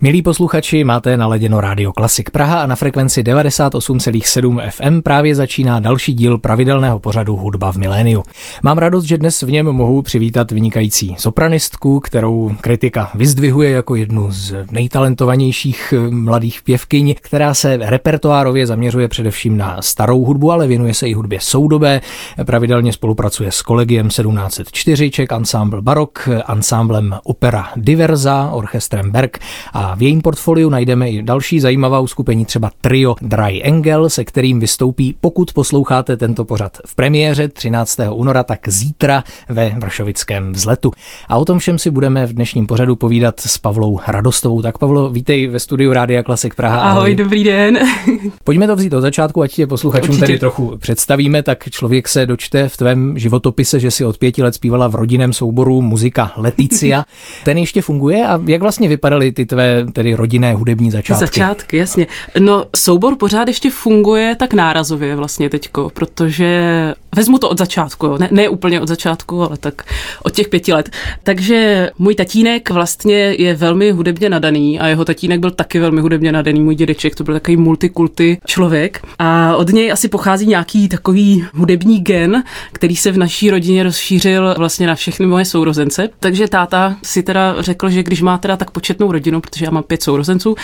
Milí posluchači, máte naleděno Rádio Klasik Praha a na frekvenci 98,7 FM právě začíná další díl pravidelného pořadu Hudba v miléniu. Mám radost, že dnes v něm mohu přivítat vynikající sopranistku, kterou kritika vyzdvihuje jako jednu z nejtalentovanějších eh, mladých pěvkyň, která se repertoárově zaměřuje především na starou hudbu, ale věnuje se i hudbě soudobé. Pravidelně spolupracuje s kolegiem 1704, Czech Ensemble Barok, ansámblem Opera Diverza, orchestrem Berg a v jejím portfoliu najdeme i další zajímavá uskupení, třeba trio Dry Angel, se kterým vystoupí, pokud posloucháte tento pořad v premiéře 13. února, tak zítra ve Vršovickém vzletu. A o tom všem si budeme v dnešním pořadu povídat s Pavlou Radostovou. Tak Pavlo, vítej ve studiu Rádia Klasik Praha. Ahoj, ahoj. dobrý den. Pojďme to vzít od začátku, ať tě posluchačům Určitě. tady trochu představíme, tak člověk se dočte v tvém životopise, že si od pěti let zpívala v rodinném souboru muzika Leticia. Ten ještě funguje a jak vlastně vypadaly ty tvé tedy rodinné hudební začátky. Začátky, jasně. No, soubor pořád ještě funguje tak nárazově vlastně teďko, protože vezmu to od začátku, ne, ne úplně od začátku, ale tak od těch pěti let. Takže můj tatínek vlastně je velmi hudebně nadaný a jeho tatínek byl taky velmi hudebně nadaný, můj dědeček, to byl takový multikulty člověk a od něj asi pochází nějaký takový hudební gen, který se v naší rodině rozšířil vlastně na všechny moje sourozence. Takže táta si teda řekl, že když má teda tak početnou rodinu, protože já mám pět sourozenců,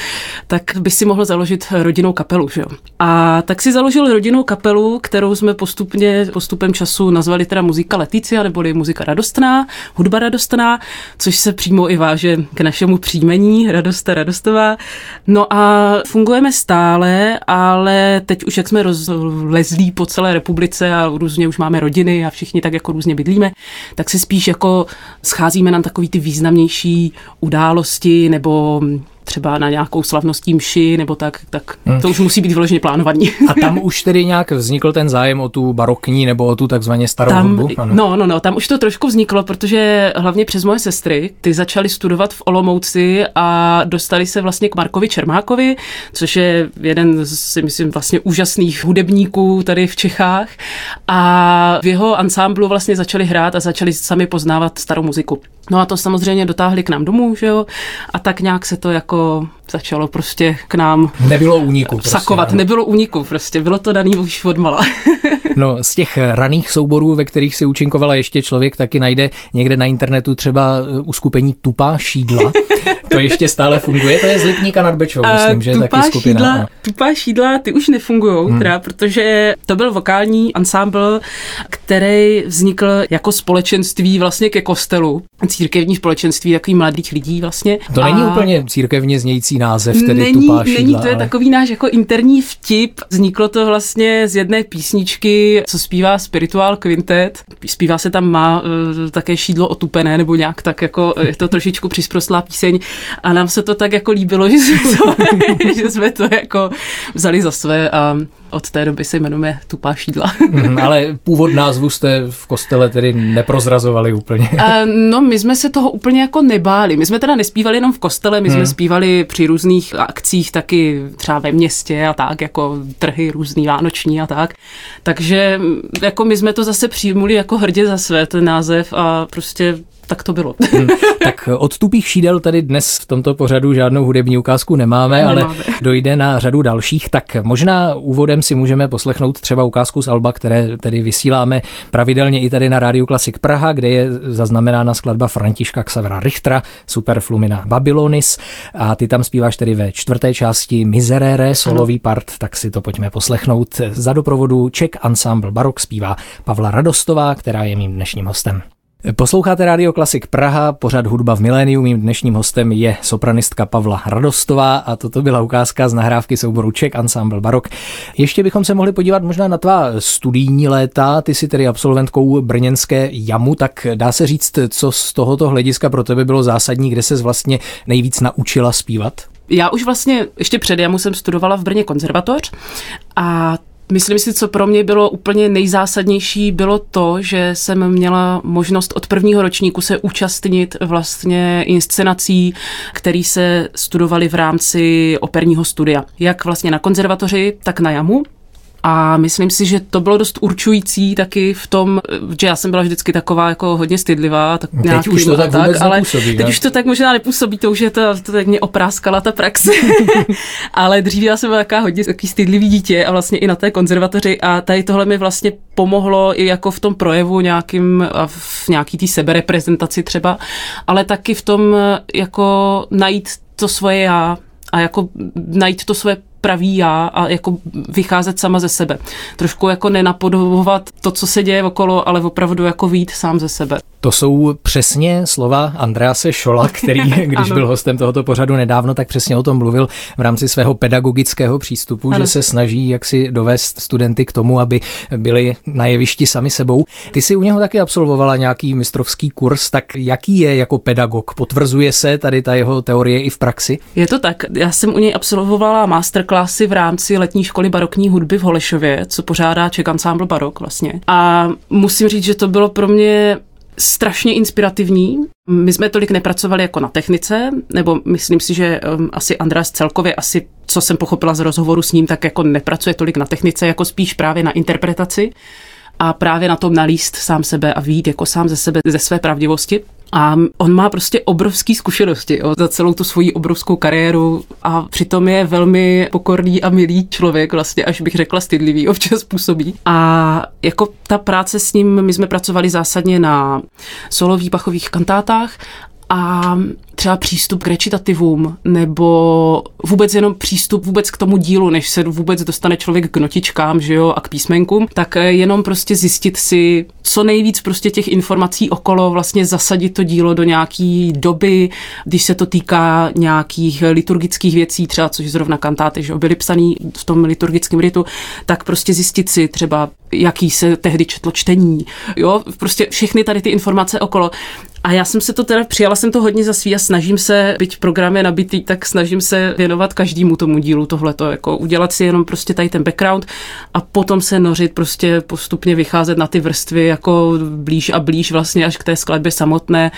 tak by si mohl založit rodinnou kapelu. Že jo? A tak si založil rodinnou kapelu, kterou jsme postupně, postupem času nazvali teda muzika Leticia, neboli muzika radostná, hudba radostná, což se přímo i váže k našemu příjmení Radosta Radostová. No a fungujeme stále, ale teď už jak jsme rozlezlí po celé republice a různě už máme rodiny a všichni tak jako různě bydlíme, tak se spíš jako scházíme na takový ty významnější události nebo třeba na nějakou slavnostní mši nebo tak, tak hmm. to už musí být vyloženě plánovaný. A tam už tedy nějak vznikl ten zájem o tu barokní nebo o tu takzvaně starou tam, hudbu? Ano. No, no, no, tam už to trošku vzniklo, protože hlavně přes moje sestry, ty začaly studovat v Olomouci a dostali se vlastně k Markovi Čermákovi, což je jeden z, si myslím, vlastně úžasných hudebníků tady v Čechách a v jeho ansámblu vlastně začali hrát a začali sami poznávat starou muziku. No a to samozřejmě dotáhli k nám domů, že jo, a tak nějak se to jako začalo prostě k nám Nebylo úniku. Prostě, sakovat, ne? nebylo úniku prostě, bylo to daný už odmala. no z těch raných souborů, ve kterých si účinkovala ještě člověk, taky najde někde na internetu třeba uh, uskupení Tupá šídla. To ještě stále funguje, to je z Lipníka nad Bečou, myslím, že je taky skupina. Šídla, tupá šídla, ty už nefungují, hmm. teda, protože to byl vokální ansámbl, který vznikl jako společenství vlastně ke kostelu. Církevní společenství takových mladých lidí vlastně. To a... není úplně církevně znějící název, tedy není, tupá šídla, Není, to je ale... takový náš jako interní vtip. Vzniklo to vlastně z jedné písničky, co zpívá Spiritual Quintet. Zpívá se tam má uh, také šídlo otupené, nebo nějak tak jako je to trošičku přisprostlá píseň. A nám se to tak jako líbilo, že jsme to, že jsme to jako vzali za své a od té doby se jmenuje Tupá šídla. Mm, ale původ názvu jste v kostele tedy neprozrazovali úplně. A, no, my jsme se toho úplně jako nebáli. My jsme teda nespívali jenom v kostele, my hmm. jsme zpívali při různých akcích taky třeba ve městě a tak, jako trhy různý vánoční a tak. Takže jako my jsme to zase přijmuli jako hrdě za své ten název a prostě tak to bylo. Hmm. Tak od tupých šídel tady dnes v tomto pořadu žádnou hudební ukázku nemáme, nemáme, ale dojde na řadu dalších. Tak možná úvodem si můžeme poslechnout třeba ukázku z Alba, které tedy vysíláme pravidelně i tady na Rádiu Klasik Praha, kde je zaznamenána skladba Františka Xavera Richtera, Superflumina Babylonis a ty tam zpíváš tedy ve čtvrté části Miserere, solový part, tak si to pojďme poslechnout. Za doprovodu Czech Ensemble Barok zpívá Pavla Radostová, která je mým dnešním hostem. Posloucháte Radio Klasik Praha, pořad hudba v miléniu. Mým dnešním hostem je sopranistka Pavla Radostová a toto byla ukázka z nahrávky souboru Czech Ensemble Barok. Ještě bychom se mohli podívat možná na tvá studijní léta. Ty jsi tedy absolventkou brněnské jamu, tak dá se říct, co z tohoto hlediska pro tebe bylo zásadní, kde se vlastně nejvíc naučila zpívat? Já už vlastně ještě před jamu jsem studovala v Brně konzervatoř a Myslím si, co pro mě bylo úplně nejzásadnější, bylo to, že jsem měla možnost od prvního ročníku se účastnit vlastně inscenací, které se studovaly v rámci operního studia. Jak vlastně na konzervatoři, tak na JAMu. A myslím si, že to bylo dost určující taky v tom, že já jsem byla vždycky taková jako hodně stydlivá. Tak teď nějakým, už to tak, tak ale nepůsobí, teď ne? už to tak možná nepůsobí, to už je to, to tak mě opráskala ta praxe. ale dřív já jsem byla taková hodně takový stydlivý dítě a vlastně i na té konzervatoři a tady tohle mi vlastně pomohlo i jako v tom projevu nějakým a v nějaký té sebereprezentaci třeba, ale taky v tom jako najít to svoje já a jako najít to svoje pravý já a jako vycházet sama ze sebe. Trošku jako nenapodobovat to, co se děje okolo, ale opravdu jako vít sám ze sebe. To jsou přesně slova Andrease Šola, který, když byl hostem tohoto pořadu nedávno, tak přesně o tom mluvil v rámci svého pedagogického přístupu, ano. že se snaží jaksi dovést studenty k tomu, aby byli na jevišti sami sebou. Ty si u něho taky absolvovala nějaký mistrovský kurz, tak jaký je jako pedagog? Potvrzuje se tady ta jeho teorie i v praxi? Je to tak. Já jsem u něj absolvovala masterclassy v rámci letní školy barokní hudby v Holešově, co pořádá Czech Ensemble Barok vlastně. A musím říct, že to bylo pro mě strašně inspirativní. My jsme tolik nepracovali jako na technice, nebo myslím si, že um, asi András celkově, asi co jsem pochopila z rozhovoru s ním, tak jako nepracuje tolik na technice, jako spíš právě na interpretaci a právě na tom nalíst sám sebe a výjít jako sám ze sebe, ze své pravdivosti. A on má prostě obrovské zkušenosti jo, za celou tu svoji obrovskou kariéru a přitom je velmi pokorný a milý člověk, vlastně až bych řekla stydlivý, občas působí. A jako ta práce s ním, my jsme pracovali zásadně na solových bachových kantátách a třeba přístup k recitativům nebo vůbec jenom přístup vůbec k tomu dílu, než se vůbec dostane člověk k notičkám, že jo, a k písmenkům, tak eh, jenom prostě zjistit si co nejvíc prostě těch informací okolo, vlastně zasadit to dílo do nějaký doby, když se to týká nějakých liturgických věcí, třeba což zrovna kantáty, že byly psaný v tom liturgickém ritu, tak prostě zjistit si třeba, jaký se tehdy četlo čtení, jo, prostě všechny tady ty informace okolo. A já jsem se to teda, přijala jsem to hodně za svý snažím se, byť program je nabitý, tak snažím se věnovat každému tomu dílu tohleto, jako udělat si jenom prostě tady ten background a potom se nořit, prostě postupně vycházet na ty vrstvy jako blíž a blíž vlastně až k té skladbě samotné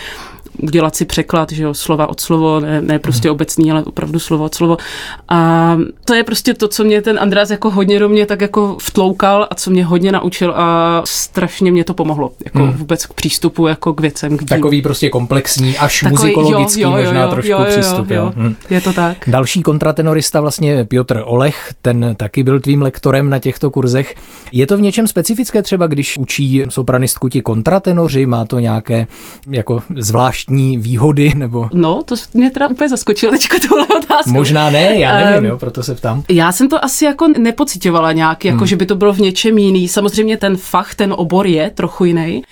udělat si překlad, že jo, slova od slovo, ne, ne prostě hmm. obecný, ale opravdu slovo od slovo. A to je prostě to, co mě ten András jako hodně do mě tak jako vtloukal a co mě hodně naučil a strašně mě to pomohlo, jako hmm. vůbec k přístupu, jako k věcem. K Takový prostě komplexní, až Takový, muzikologický jo, jo, jo, možná jo, trošku jo, jo, přístup. Jo, jo. Hmm. Je to tak. Další kontratenorista vlastně Piotr Olech, ten taky byl tvým lektorem na těchto kurzech. Je to v něčem specifické třeba, když učí sopranistku ti kontratenoři, má to nějaké jako zvláštní zvláštní výhody? Nebo... No, to mě teda úplně zaskočilo teďka tohle otázku. Možná ne, já nevím, um, jo, proto se ptám. Já jsem to asi jako nepocitovala nějak, jako hmm. že by to bylo v něčem jiný. Samozřejmě ten fach, ten obor je trochu jiný,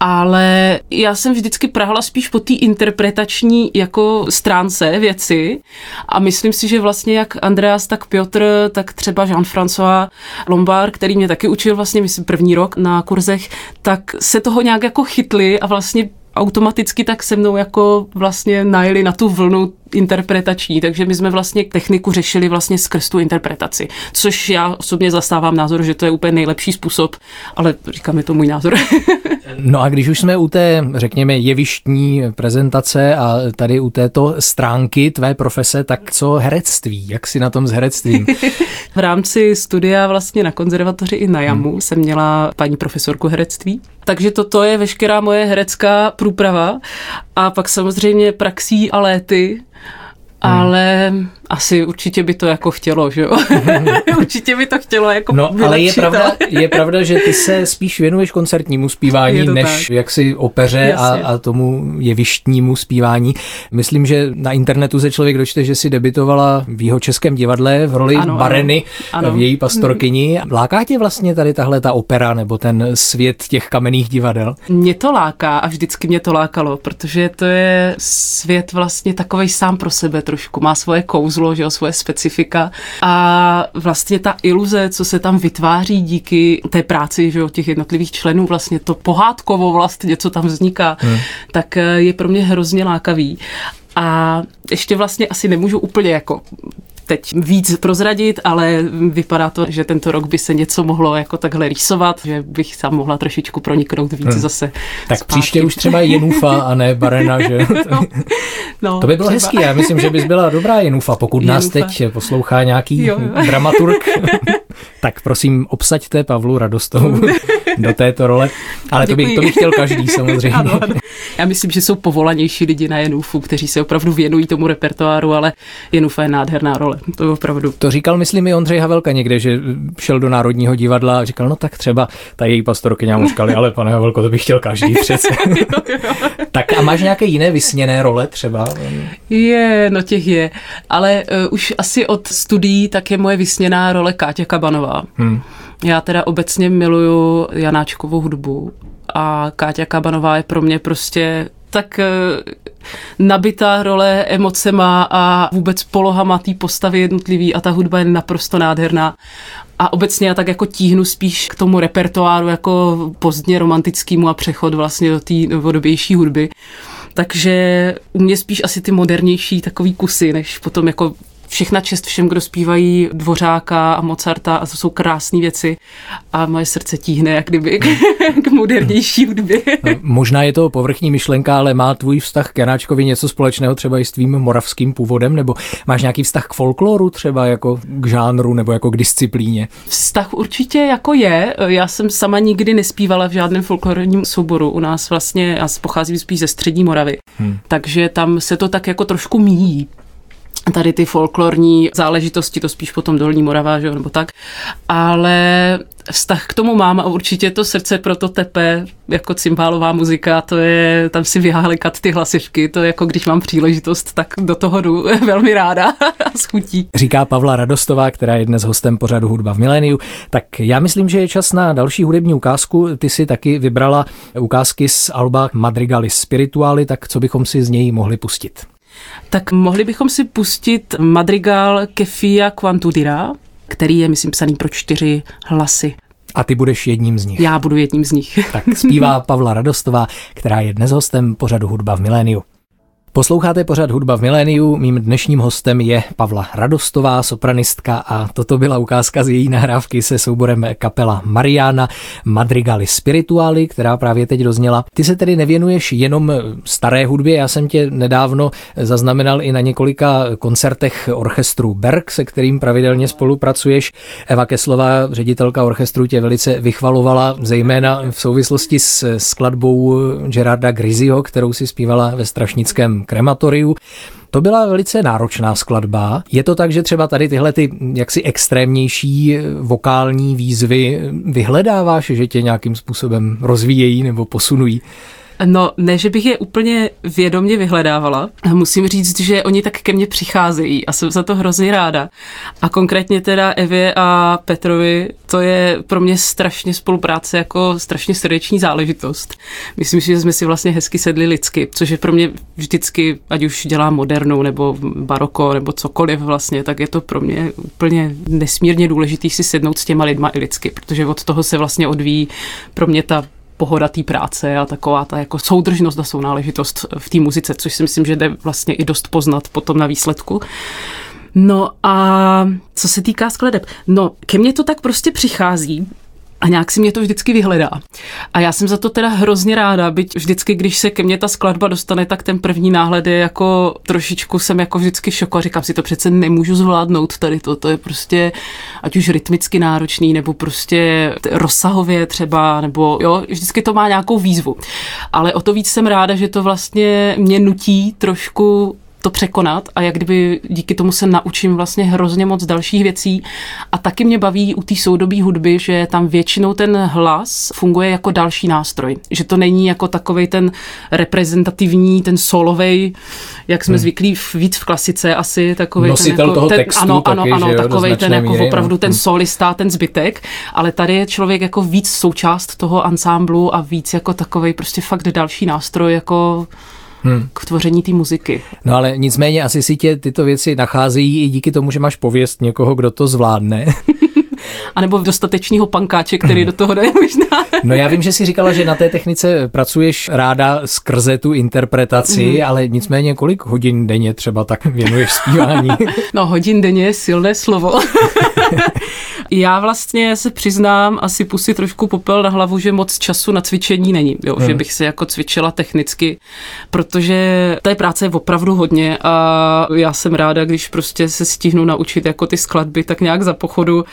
ale já jsem vždycky prahla spíš po té interpretační jako stránce věci a myslím si, že vlastně jak Andreas, tak Piotr, tak třeba Jean-François Lombard, který mě taky učil vlastně, myslím, první rok na kurzech, tak se toho nějak jako chytli a vlastně automaticky tak se mnou jako vlastně najeli na tu vlnu interpretační, takže my jsme vlastně techniku řešili vlastně skrz tu interpretaci, což já osobně zastávám názor, že to je úplně nejlepší způsob, ale říkám, je to můj názor. no a když už jsme u té, řekněme, jevištní prezentace a tady u této stránky tvé profese, tak co herectví? Jak si na tom s herectvím? v rámci studia vlastně na konzervatoři i na JAMu hmm. jsem měla paní profesorku herectví, takže toto je veškerá moje herecká průprava a pak samozřejmě praxí a léty, Hmm. ale asi určitě by to jako chtělo, že jo? určitě by to chtělo jako No, ale je pravda, je pravda, že ty se spíš věnuješ koncertnímu zpívání, než tak. jaksi opeře a, a tomu jevištnímu zpívání. Myslím, že na internetu se člověk dočte, že si debitovala v jeho českém divadle v roli ano, Bareny, ano. v její pastorkyni. Láká tě vlastně tady tahle ta opera nebo ten svět těch kamenných divadel? Mě to láká a vždycky mě to lákalo, protože to je svět vlastně takovej sám pro sebe trošku, má svoje kouzlo, že jo, svoje specifika a vlastně ta iluze, co se tam vytváří díky té práci, že jo, těch jednotlivých členů, vlastně to pohádkovo vlastně, co tam vzniká, hmm. tak eh, je pro mě hrozně lákavý. A ještě vlastně asi nemůžu úplně jako teď víc prozradit, ale vypadá to, že tento rok by se něco mohlo jako takhle rýsovat, že bych tam mohla trošičku proniknout víc hmm. zase. Tak zpátky. příště už třeba Jenufa a ne Barena, že? no, no, to by bylo třeba. hezký, já myslím, že bys byla dobrá Jenufa, pokud Jenufa. nás teď poslouchá nějaký jo. dramaturg, tak prosím obsaďte Pavlu Radostovou do této role. Ale to by, to by chtěl každý samozřejmě. Ano, ano. Já myslím, že jsou povolanější lidi na Jenufu, kteří se opravdu věnují tomu repertoáru, ale Jenufa je nádherná role. To je opravdu. To říkal, myslím, i Ondřej Havelka někde, že šel do Národního divadla a říkal, no tak třeba ta její pastorkyně mu říkali, ale pane Havelko, to by chtěl každý přece. tak a máš nějaké jiné vysněné role třeba? Je, no těch je. Ale uh, už asi od studií tak je moje vysněná role Káťa Kabanová. Hmm. Já teda obecně miluju Janáčkovou hudbu a Káťa Kabanová je pro mě prostě tak eh, nabitá role emocema a vůbec polohama té postavy jednotlivý a ta hudba je naprosto nádherná. A obecně já tak jako tíhnu spíš k tomu repertoáru jako pozdně romantickému a přechod vlastně do té novodobější hudby. Takže u mě spíš asi ty modernější takový kusy, než potom jako všechna čest všem, kdo zpívají Dvořáka a Mozarta a to jsou krásné věci a moje srdce tíhne jak kdyby k, k modernější hudbě. Možná je to povrchní myšlenka, ale má tvůj vztah k Janáčkovi něco společného třeba i s tvým moravským původem, nebo máš nějaký vztah k folkloru třeba jako k žánru nebo jako k disciplíně? Vztah určitě jako je. Já jsem sama nikdy nespívala v žádném folklorním souboru. U nás vlastně, já pocházím spíš ze střední Moravy, hmm. takže tam se to tak jako trošku míjí tady ty folklorní záležitosti, to spíš potom Dolní Morava, že, nebo tak. Ale vztah k tomu mám a určitě to srdce pro to tepe, jako cymbálová muzika, to je, tam si vyhálikat ty hlasivky, to je jako když mám příležitost, tak do toho jdu velmi ráda a schutí. Říká Pavla Radostová, která je dnes hostem pořadu Hudba v miléniu. Tak já myslím, že je čas na další hudební ukázku. Ty si taky vybrala ukázky z Alba Madrigali Spirituali, tak co bychom si z něj mohli pustit? Tak mohli bychom si pustit Madrigal Kefia Quantudira, který je, myslím, psaný pro čtyři hlasy. A ty budeš jedním z nich. Já budu jedním z nich. Tak zpívá Pavla Radostová, která je dnes hostem pořadu Hudba v miléniu. Posloucháte pořad Hudba v miléniu, mým dnešním hostem je Pavla Radostová, sopranistka a toto byla ukázka z její nahrávky se souborem kapela Mariana Madrigali Spirituali, která právě teď dozněla. Ty se tedy nevěnuješ jenom staré hudbě, já jsem tě nedávno zaznamenal i na několika koncertech orchestru Berg, se kterým pravidelně spolupracuješ. Eva Keslová, ředitelka orchestru, tě velice vychvalovala, zejména v souvislosti s skladbou Gerarda Grizio, kterou si zpívala ve Strašnickém krematoriu. To byla velice náročná skladba. Je to tak, že třeba tady tyhle ty jaksi extrémnější vokální výzvy vyhledáváš, že tě nějakým způsobem rozvíjejí nebo posunují? No, ne, že bych je úplně vědomě vyhledávala. Musím říct, že oni tak ke mně přicházejí a jsem za to hrozně ráda. A konkrétně teda Evě a Petrovi, to je pro mě strašně spolupráce jako strašně srdeční záležitost. Myslím si, že jsme si vlastně hezky sedli lidsky, což je pro mě vždycky, ať už dělám modernou nebo baroko nebo cokoliv vlastně, tak je to pro mě úplně nesmírně důležitý si sednout s těma lidma i lidsky, protože od toho se vlastně odvíjí pro mě ta pohoda té práce a taková ta jako soudržnost a sounáležitost v té muzice, což si myslím, že jde vlastně i dost poznat potom na výsledku. No a co se týká skladeb, no ke mně to tak prostě přichází, a nějak si mě to vždycky vyhledá. A já jsem za to teda hrozně ráda, byť vždycky, když se ke mně ta skladba dostane, tak ten první náhled je jako trošičku jsem jako vždycky šoko a říkám si to přece nemůžu zvládnout tady to, to je prostě ať už rytmicky náročný, nebo prostě rozsahově třeba, nebo jo, vždycky to má nějakou výzvu. Ale o to víc jsem ráda, že to vlastně mě nutí trošku to překonat a jak kdyby díky tomu se naučím vlastně hrozně moc dalších věcí a taky mě baví u té soudobí hudby, že tam většinou ten hlas funguje jako další nástroj, že to není jako takovej ten reprezentativní, ten solovej, jak jsme hmm. zvyklí víc v klasice asi, takový Nositel ten, jako, toho ten, textu ano, taky, ano, ano, takový ten jako míry, opravdu no. ten hmm. solista, ten zbytek, ale tady je člověk jako víc součást toho ansámblu a víc jako takový prostě fakt další nástroj, jako hmm. k tvoření té muziky. No ale nicméně asi si tě tyto věci nacházejí i díky tomu, že máš pověst někoho, kdo to zvládne. anebo dostatečního pankáče, který do toho daje možná. No já vím, že si říkala, že na té technice pracuješ ráda skrze tu interpretaci, mm. ale nicméně kolik hodin denně třeba tak věnuješ zpívání? No hodin denně je silné slovo. Já vlastně se přiznám, asi pusy trošku popel na hlavu, že moc času na cvičení není, jo, hmm. že bych se jako cvičila technicky, protože té práce je opravdu hodně a já jsem ráda, když prostě se stihnu naučit jako ty skladby tak nějak za pochodu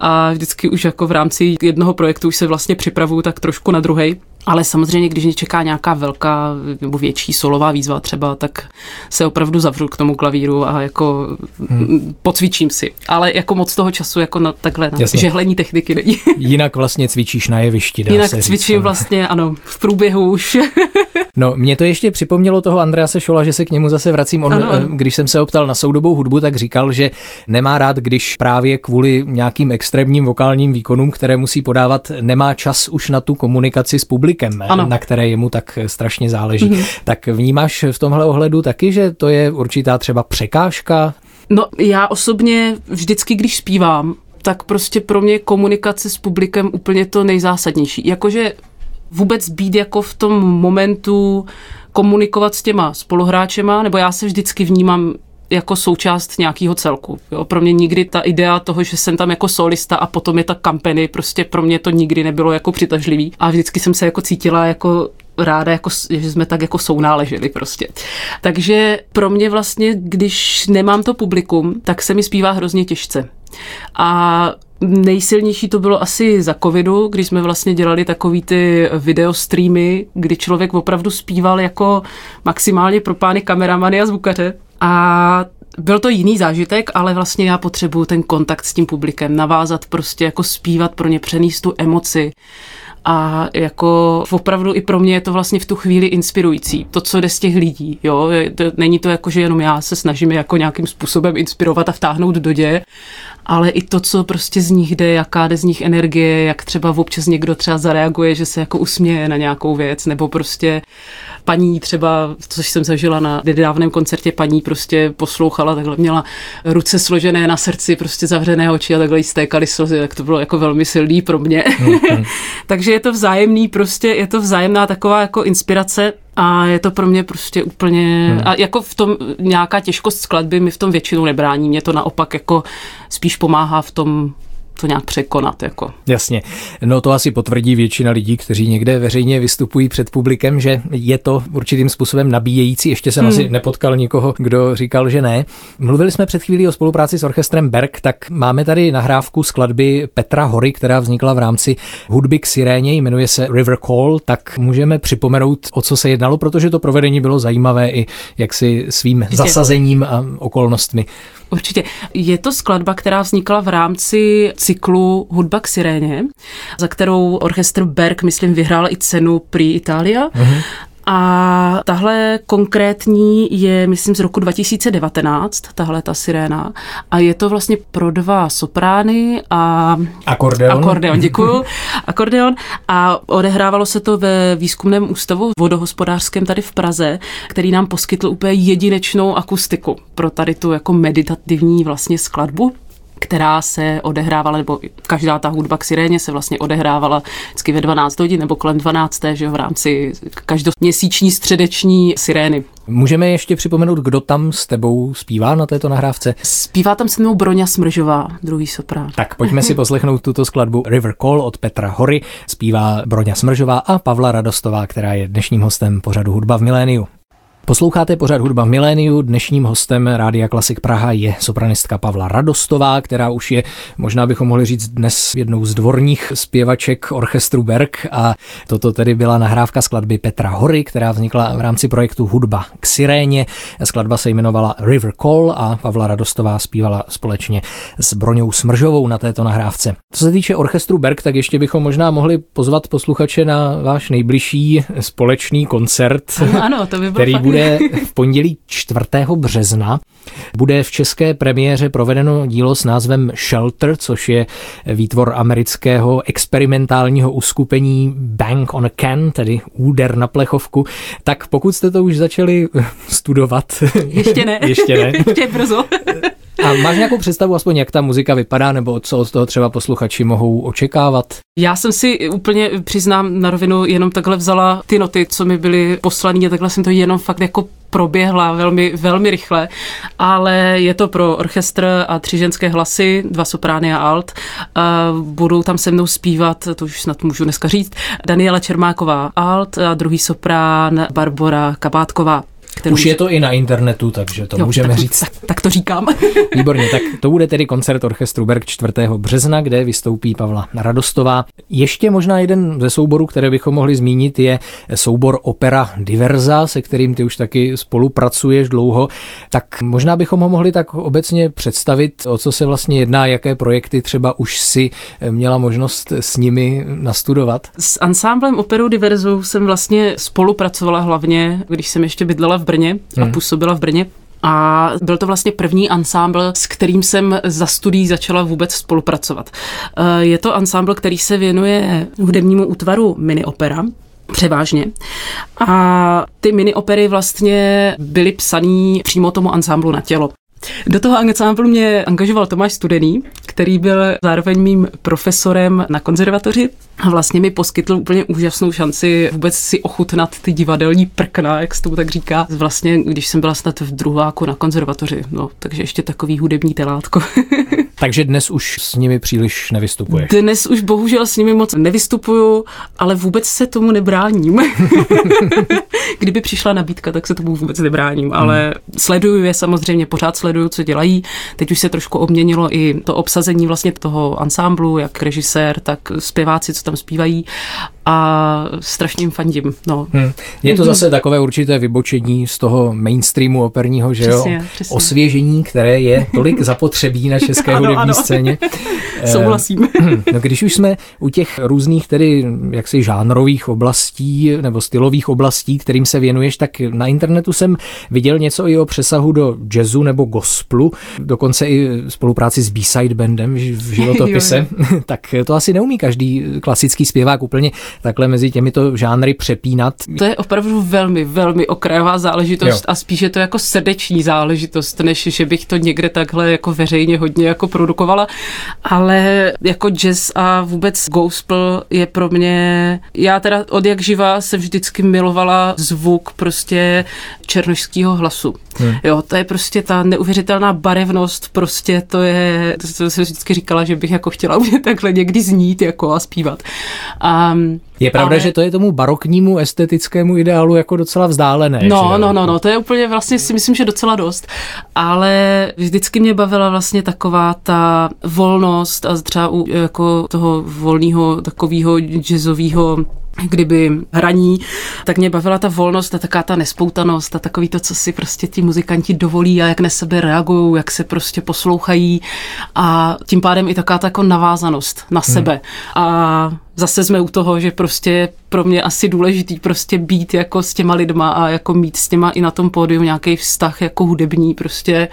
a vždycky už jako v rámci jednoho projektu už se vlastně připravuju tak trošku na druhý. Ale samozřejmě, když mě čeká nějaká velká nebo větší solová výzva třeba, tak se opravdu zavřu k tomu klavíru a jako hmm. pocvičím si. Ale jako moc toho času jako na takhle na Jasně. žehlení techniky není. Jinak vlastně cvičíš na jevišti, dá Jinak se cvičím říct, vlastně, ano, v průběhu už. no, mě to ještě připomnělo toho Andrease Šola, že se k němu zase vracím. On, ano. Eh, když jsem se optal na soudobou hudbu, tak říkal, že nemá rád, když právě kvůli nějakým extrémním vokálním výkonům, které musí podávat, nemá čas už na tu komunikaci s publikem publikem, ano. na které jemu tak strašně záleží. Mm-hmm. Tak vnímáš v tomhle ohledu taky, že to je určitá třeba překážka? No já osobně vždycky, když zpívám, tak prostě pro mě komunikace s publikem úplně to nejzásadnější. Jakože vůbec být jako v tom momentu komunikovat s těma spoluhráčema, nebo já se vždycky vnímám jako součást nějakého celku. Jo. Pro mě nikdy ta idea toho, že jsem tam jako solista a potom je ta kampany, prostě pro mě to nikdy nebylo jako přitažlivý. A vždycky jsem se jako cítila jako ráda, jako, že jsme tak jako sounáleželi prostě. Takže pro mě vlastně, když nemám to publikum, tak se mi zpívá hrozně těžce. A Nejsilnější to bylo asi za covidu, kdy jsme vlastně dělali takový ty videostreamy, kdy člověk opravdu zpíval jako maximálně pro pány kameramany a zvukaře. A byl to jiný zážitek, ale vlastně já potřebuju ten kontakt s tím publikem, navázat prostě jako zpívat pro ně, přenést tu emoci. A jako opravdu i pro mě je to vlastně v tu chvíli inspirující. To, co jde z těch lidí. Jo? Není to jako, že jenom já se snažím jako nějakým způsobem inspirovat a vtáhnout do děje, ale i to, co prostě z nich jde, jaká jde z nich energie, jak třeba občas někdo třeba zareaguje, že se jako usměje na nějakou věc, nebo prostě paní třeba, což jsem zažila na nedávném koncertě, paní prostě poslouchala, takhle měla ruce složené na srdci, prostě zavřené oči a takhle jí stékaly slzy, tak to bylo jako velmi silný pro mě. Mm-hmm. Takže je to vzájemný, prostě je to vzájemná taková jako inspirace a je to pro mě prostě úplně, hmm. a jako v tom nějaká těžkost skladby mi v tom většinou nebrání, mě to naopak jako spíš pomáhá v tom to nějak překonat. Jako. Jasně. No to asi potvrdí většina lidí, kteří někde veřejně vystupují před publikem, že je to určitým způsobem nabíjející. Ještě jsem hmm. asi nepotkal nikoho, kdo říkal, že ne. Mluvili jsme před chvílí o spolupráci s orchestrem Berg, tak máme tady nahrávku skladby Petra Hory, která vznikla v rámci hudby k siréně, jmenuje se River Call, tak můžeme připomenout, o co se jednalo, protože to provedení bylo zajímavé i jaksi svým zasazením a okolnostmi. Určitě. Je to skladba, která vznikla v rámci cyklu Hudba k siréně, za kterou orchestr Berg, myslím, vyhrál i cenu Pri Italia. Mm-hmm. A tahle konkrétní je, myslím, z roku 2019, tahle ta siréna. A je to vlastně pro dva soprány a... Akordeon. Akordeon, děkuju. Akordeon. A odehrávalo se to ve výzkumném ústavu vodohospodářském tady v Praze, který nám poskytl úplně jedinečnou akustiku pro tady tu jako meditativní vlastně skladbu která se odehrávala, nebo každá ta hudba k siréně se vlastně odehrávala vždycky ve 12 hodin nebo kolem 12. Že v rámci každoměsíční středeční sirény. Můžeme ještě připomenout, kdo tam s tebou zpívá na této nahrávce? Zpívá tam se mnou Broňa Smržová, druhý soprán. Tak pojďme si poslechnout tuto skladbu River Call od Petra Hory. Zpívá Broňa Smržová a Pavla Radostová, která je dnešním hostem pořadu Hudba v miléniu. Posloucháte pořád hudba Miléniu. Dnešním hostem Rádia Klasik Praha je sopranistka Pavla Radostová, která už je, možná bychom mohli říct, dnes jednou z dvorních zpěvaček orchestru Berg a toto tedy byla nahrávka skladby Petra Hory, která vznikla v rámci projektu Hudba k siréně. Skladba se jmenovala River Call a Pavla Radostová zpívala společně s Broňou Smržovou na této nahrávce. Co se týče orchestru Berg, tak ještě bychom možná mohli pozvat posluchače na váš nejbližší společný koncert, ano, to by který bude bude v pondělí 4. března. Bude v české premiéře provedeno dílo s názvem Shelter, což je výtvor amerického experimentálního uskupení Bank on a Can, tedy úder na plechovku. Tak pokud jste to už začali studovat... Ještě ne. Ještě ne. Ještě brzo. A máš nějakou představu aspoň, jak ta muzika vypadá, nebo co od toho třeba posluchači mohou očekávat? Já jsem si úplně, přiznám na rovinu, jenom takhle vzala ty noty, co mi byly poslané a takhle jsem to jenom fakt jako proběhla velmi, velmi rychle, ale je to pro orchestr a tři ženské hlasy, dva soprány a alt. Budou tam se mnou zpívat, to už snad můžu dneska říct, Daniela Čermáková alt a druhý soprán Barbora Kabátková. Kterou... Už je to i na internetu, takže to jo, můžeme tak, říct. Tak, tak to říkám. Výborně, tak to bude tedy koncert orchestru Berg 4. března, kde vystoupí Pavla Radostová. Ještě možná jeden ze souborů, které bychom mohli zmínit, je soubor Opera Diverza, se kterým ty už taky spolupracuješ dlouho. Tak možná bychom ho mohli tak obecně představit, o co se vlastně jedná, jaké projekty třeba už si měla možnost s nimi nastudovat. S ansámblem Operu Diverzu jsem vlastně spolupracovala hlavně, když jsem ještě bydlela v Brně a hmm. působila v Brně. A byl to vlastně první ansámbl, s kterým jsem za studií začala vůbec spolupracovat. Eh, je to ansámbl, který se věnuje hudebnímu útvaru mini opera, převážně. A ty mini opery vlastně byly psaný přímo tomu ansámblu na tělo. Do toho ansámblu mě angažoval Tomáš Studený, který byl zároveň mým profesorem na konzervatoři a vlastně mi poskytl úplně úžasnou šanci vůbec si ochutnat ty divadelní prkna, jak se tomu tak říká. Vlastně, když jsem byla snad v druháku na konzervatoři, no, takže ještě takový hudební telátko. takže dnes už s nimi příliš nevystupuješ? Dnes už bohužel s nimi moc nevystupuju, ale vůbec se tomu nebráním. Kdyby přišla nabídka, tak se tomu vůbec nebráním, ale hmm. sleduju je samozřejmě, pořád sleduju, co dělají. Teď už se trošku obměnilo i to obsazení vlastně toho ansámblu, jak režisér, tak zpěváci, co tam zpívají a strašně jim fandím. No. Hmm. Je to mhm. zase takové určité vybočení z toho mainstreamu operního, že přesně, jo? Přesně. Osvěžení, které je tolik zapotřebí na české ano, hudební ano. scéně. Souhlasím. no, když už jsme u těch různých tedy jaksi žánrových oblastí nebo stylových oblastí, kterým se věnuješ, tak na internetu jsem viděl něco i o přesahu do jazzu nebo gospelu, dokonce i spolupráci s B-side bandem v životopise. tak to asi neumí každý klasický zpěvák úplně takhle mezi těmito žánry přepínat. To je opravdu velmi, velmi okrajová záležitost jo. a spíše to jako srdeční záležitost, než že bych to někde takhle jako veřejně hodně jako produkovala, ale jako jazz a vůbec gospel je pro mě, já teda od jak živa jsem vždycky milovala zvuk prostě černožského hlasu. Hmm. Jo, to je prostě ta neuvěřitelná barevnost, prostě to je, to, jsem vždycky říkala, že bych jako chtěla mě takhle někdy znít jako a zpívat. Um, je pravda, ale... že to je tomu baroknímu estetickému ideálu jako docela vzdálené. No, že? no, no, no, to je úplně vlastně si myslím, že docela dost, ale vždycky mě bavila vlastně taková ta volnost a třeba u jako toho volného takového jazzového kdyby hraní, tak mě bavila ta volnost a taká ta nespoutanost a takový to, co si prostě ti muzikanti dovolí a jak na sebe reagují, jak se prostě poslouchají a tím pádem i taká ta jako navázanost na hmm. sebe. A zase jsme u toho, že prostě pro mě asi důležitý prostě být jako s těma lidma a jako mít s těma i na tom pódiu nějaký vztah jako hudební prostě,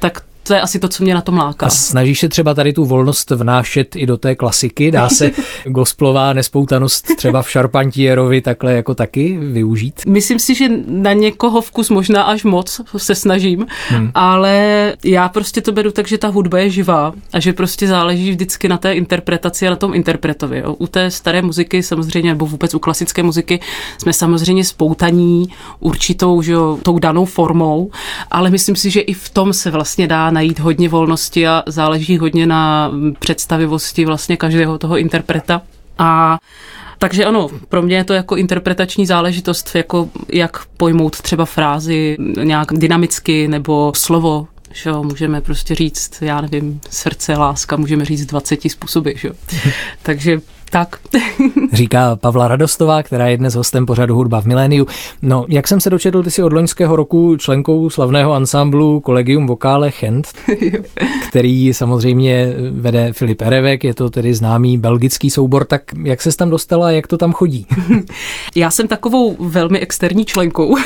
tak to je asi to, co mě na tom láká. A snažíš se třeba tady tu volnost vnášet i do té klasiky? Dá se gospelová nespoutanost třeba v Šarpantierovi takhle jako taky využít? Myslím si, že na někoho vkus možná až moc se snažím, hmm. ale já prostě to beru tak, že ta hudba je živá a že prostě záleží vždycky na té interpretaci a na tom interpretovi. Jo. U té staré muziky samozřejmě, nebo vůbec u klasické muziky jsme samozřejmě spoutaní určitou, že jo, tou danou formou, ale myslím si, že i v tom se vlastně dá najít hodně volnosti a záleží hodně na představivosti vlastně každého toho interpreta. A takže ano, pro mě je to jako interpretační záležitost, jako jak pojmout třeba frázi nějak dynamicky nebo slovo že jo, můžeme prostě říct, já nevím, srdce, láska, můžeme říct 20 způsoby, že jo. Takže tak. Říká Pavla Radostová, která je dnes hostem pořadu Hudba v miléniu. No, jak jsem se dočetl, ty jsi od loňského roku členkou slavného ansámblu Collegium Vokále Chent, který samozřejmě vede Filip Erevek, je to tedy známý belgický soubor, tak jak se tam dostala a jak to tam chodí? Já jsem takovou velmi externí členkou.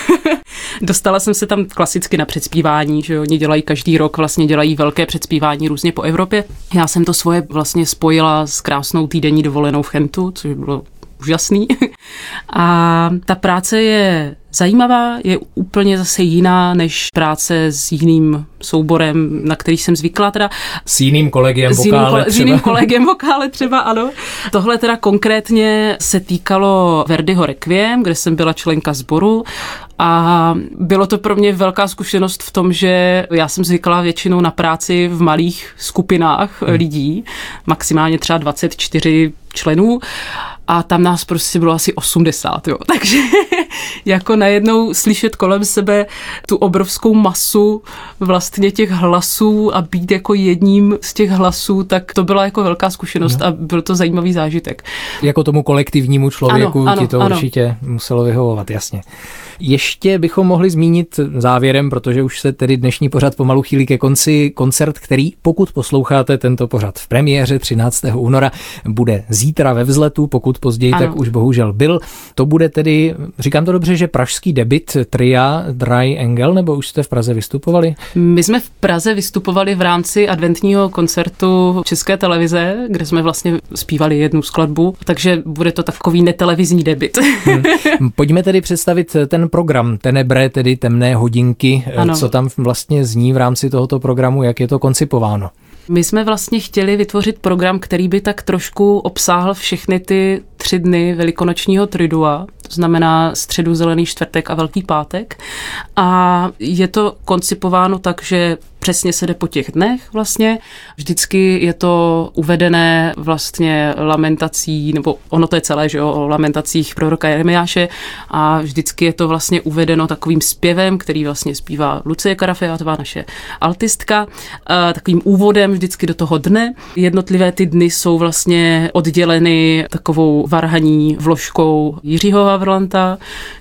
Dostala jsem se tam klasicky na předspívání, že oni dělají každý rok, vlastně dělají velké předspívání různě po Evropě. Já jsem to svoje vlastně spojila s krásnou týdenní dovolenou v Chentu, což bylo úžasný. A ta práce je zajímavá, je úplně zase jiná než práce s jiným souborem, na který jsem zvykla teda. S jiným kolegiem s jiným, kole, s jiným kolegiem vokále třeba, ano. Tohle teda konkrétně se týkalo Verdiho Requiem, kde jsem byla členka sboru a bylo to pro mě velká zkušenost v tom, že já jsem zvykla většinou na práci v malých skupinách hmm. lidí, maximálně třeba 24 členů a tam nás prostě bylo asi 80, jo. Takže jako najednou slyšet kolem sebe tu obrovskou masu vlastně těch hlasů a být jako jedním z těch hlasů, tak to byla jako velká zkušenost no. a byl to zajímavý zážitek. Jako tomu kolektivnímu člověku ano, ano, ti to ano. určitě muselo vyhovovat, jasně. Ještě bychom mohli zmínit závěrem, protože už se tedy dnešní pořad pomalu chýlí ke konci, koncert, který, pokud posloucháte tento pořad v premiéře 13. února, bude zítra ve vzletu, pokud později, ano. tak už bohužel byl. To bude tedy, říkám to dobře, že pražský debit tria Dry Angel, nebo už jste v Praze vystupovali? My jsme v Praze vystupovali v rámci adventního koncertu České televize, kde jsme vlastně zpívali jednu skladbu, takže bude to takový netelevizní debit. Hmm. Pojďme tedy představit ten program Tenebre, tedy temné hodinky, ano. co tam vlastně zní v rámci tohoto programu, jak je to koncipováno? My jsme vlastně chtěli vytvořit program, který by tak trošku obsáhl všechny ty tři dny velikonočního tridua, to znamená středu, zelený čtvrtek a velký pátek. A je to koncipováno tak, že přesně se jde po těch dnech vlastně. Vždycky je to uvedené vlastně lamentací, nebo ono to je celé, že jo, o lamentacích proroka Jeremiáše a vždycky je to vlastně uvedeno takovým zpěvem, který vlastně zpívá Lucie Karafeatová, naše altistka, takovým úvodem vždycky do toho dne. Jednotlivé ty dny jsou vlastně odděleny takovou varhaní vložkou Jiřího Havrlanta,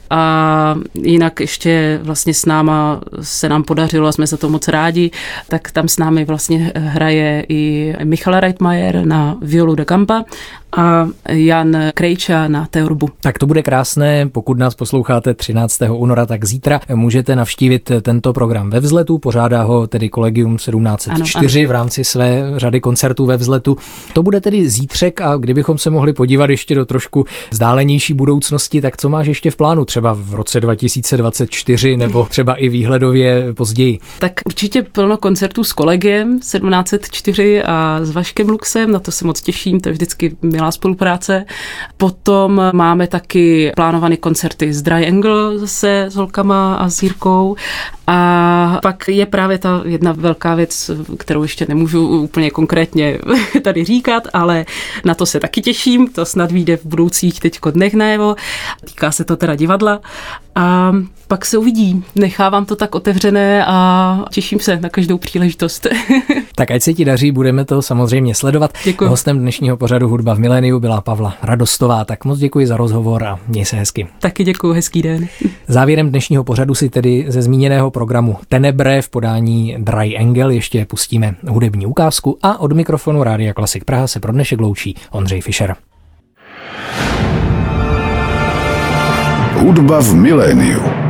a jinak ještě vlastně s náma se nám podařilo a jsme za to moc rádi, tak tam s námi vlastně hraje i Michal Reitmajer na violu de Campa a Jan Krejča na teorbu. Tak to bude krásné, pokud nás posloucháte 13. února, tak zítra můžete navštívit tento program ve vzletu, pořádá ho tedy Kolegium 1704 ano, ano. v rámci své řady koncertů ve vzletu. To bude tedy zítřek a kdybychom se mohli podívat ještě do trošku vzdálenější budoucnosti, tak co máš ještě v plánu třeba v roce 2024 nebo třeba i výhledově později? Tak určitě plno koncertů s Kolegiem 1704 a s Vaškem Luxem, na to se moc těším, to je vždycky milá spolupráce. Potom máme taky plánované koncerty s Dry Angle zase s holkama a s Jirkou a pak je právě ta jedna velká věc, kterou ještě nemůžu úplně konkrétně tady říkat, ale na to se taky těším, to snad vyjde v budoucích teďko dnech najevo. Týká se to teda divadla a pak se uvidí. Nechávám to tak otevřené a těším se na každou příležitost. tak ať se ti daří, budeme to samozřejmě sledovat. Děkuji. Hostem dnešního pořadu Hudba v miléniu byla Pavla Radostová, tak moc děkuji za rozhovor a měj se hezky. Taky děkuji, hezký den. Závěrem dnešního pořadu si tedy ze zmíněného programu Tenebre v podání Dry Angel ještě pustíme hudební ukázku a od mikrofonu Rádia Klasik Praha se pro dnešek loučí Ondřej Fischer. Hudba v miléniu.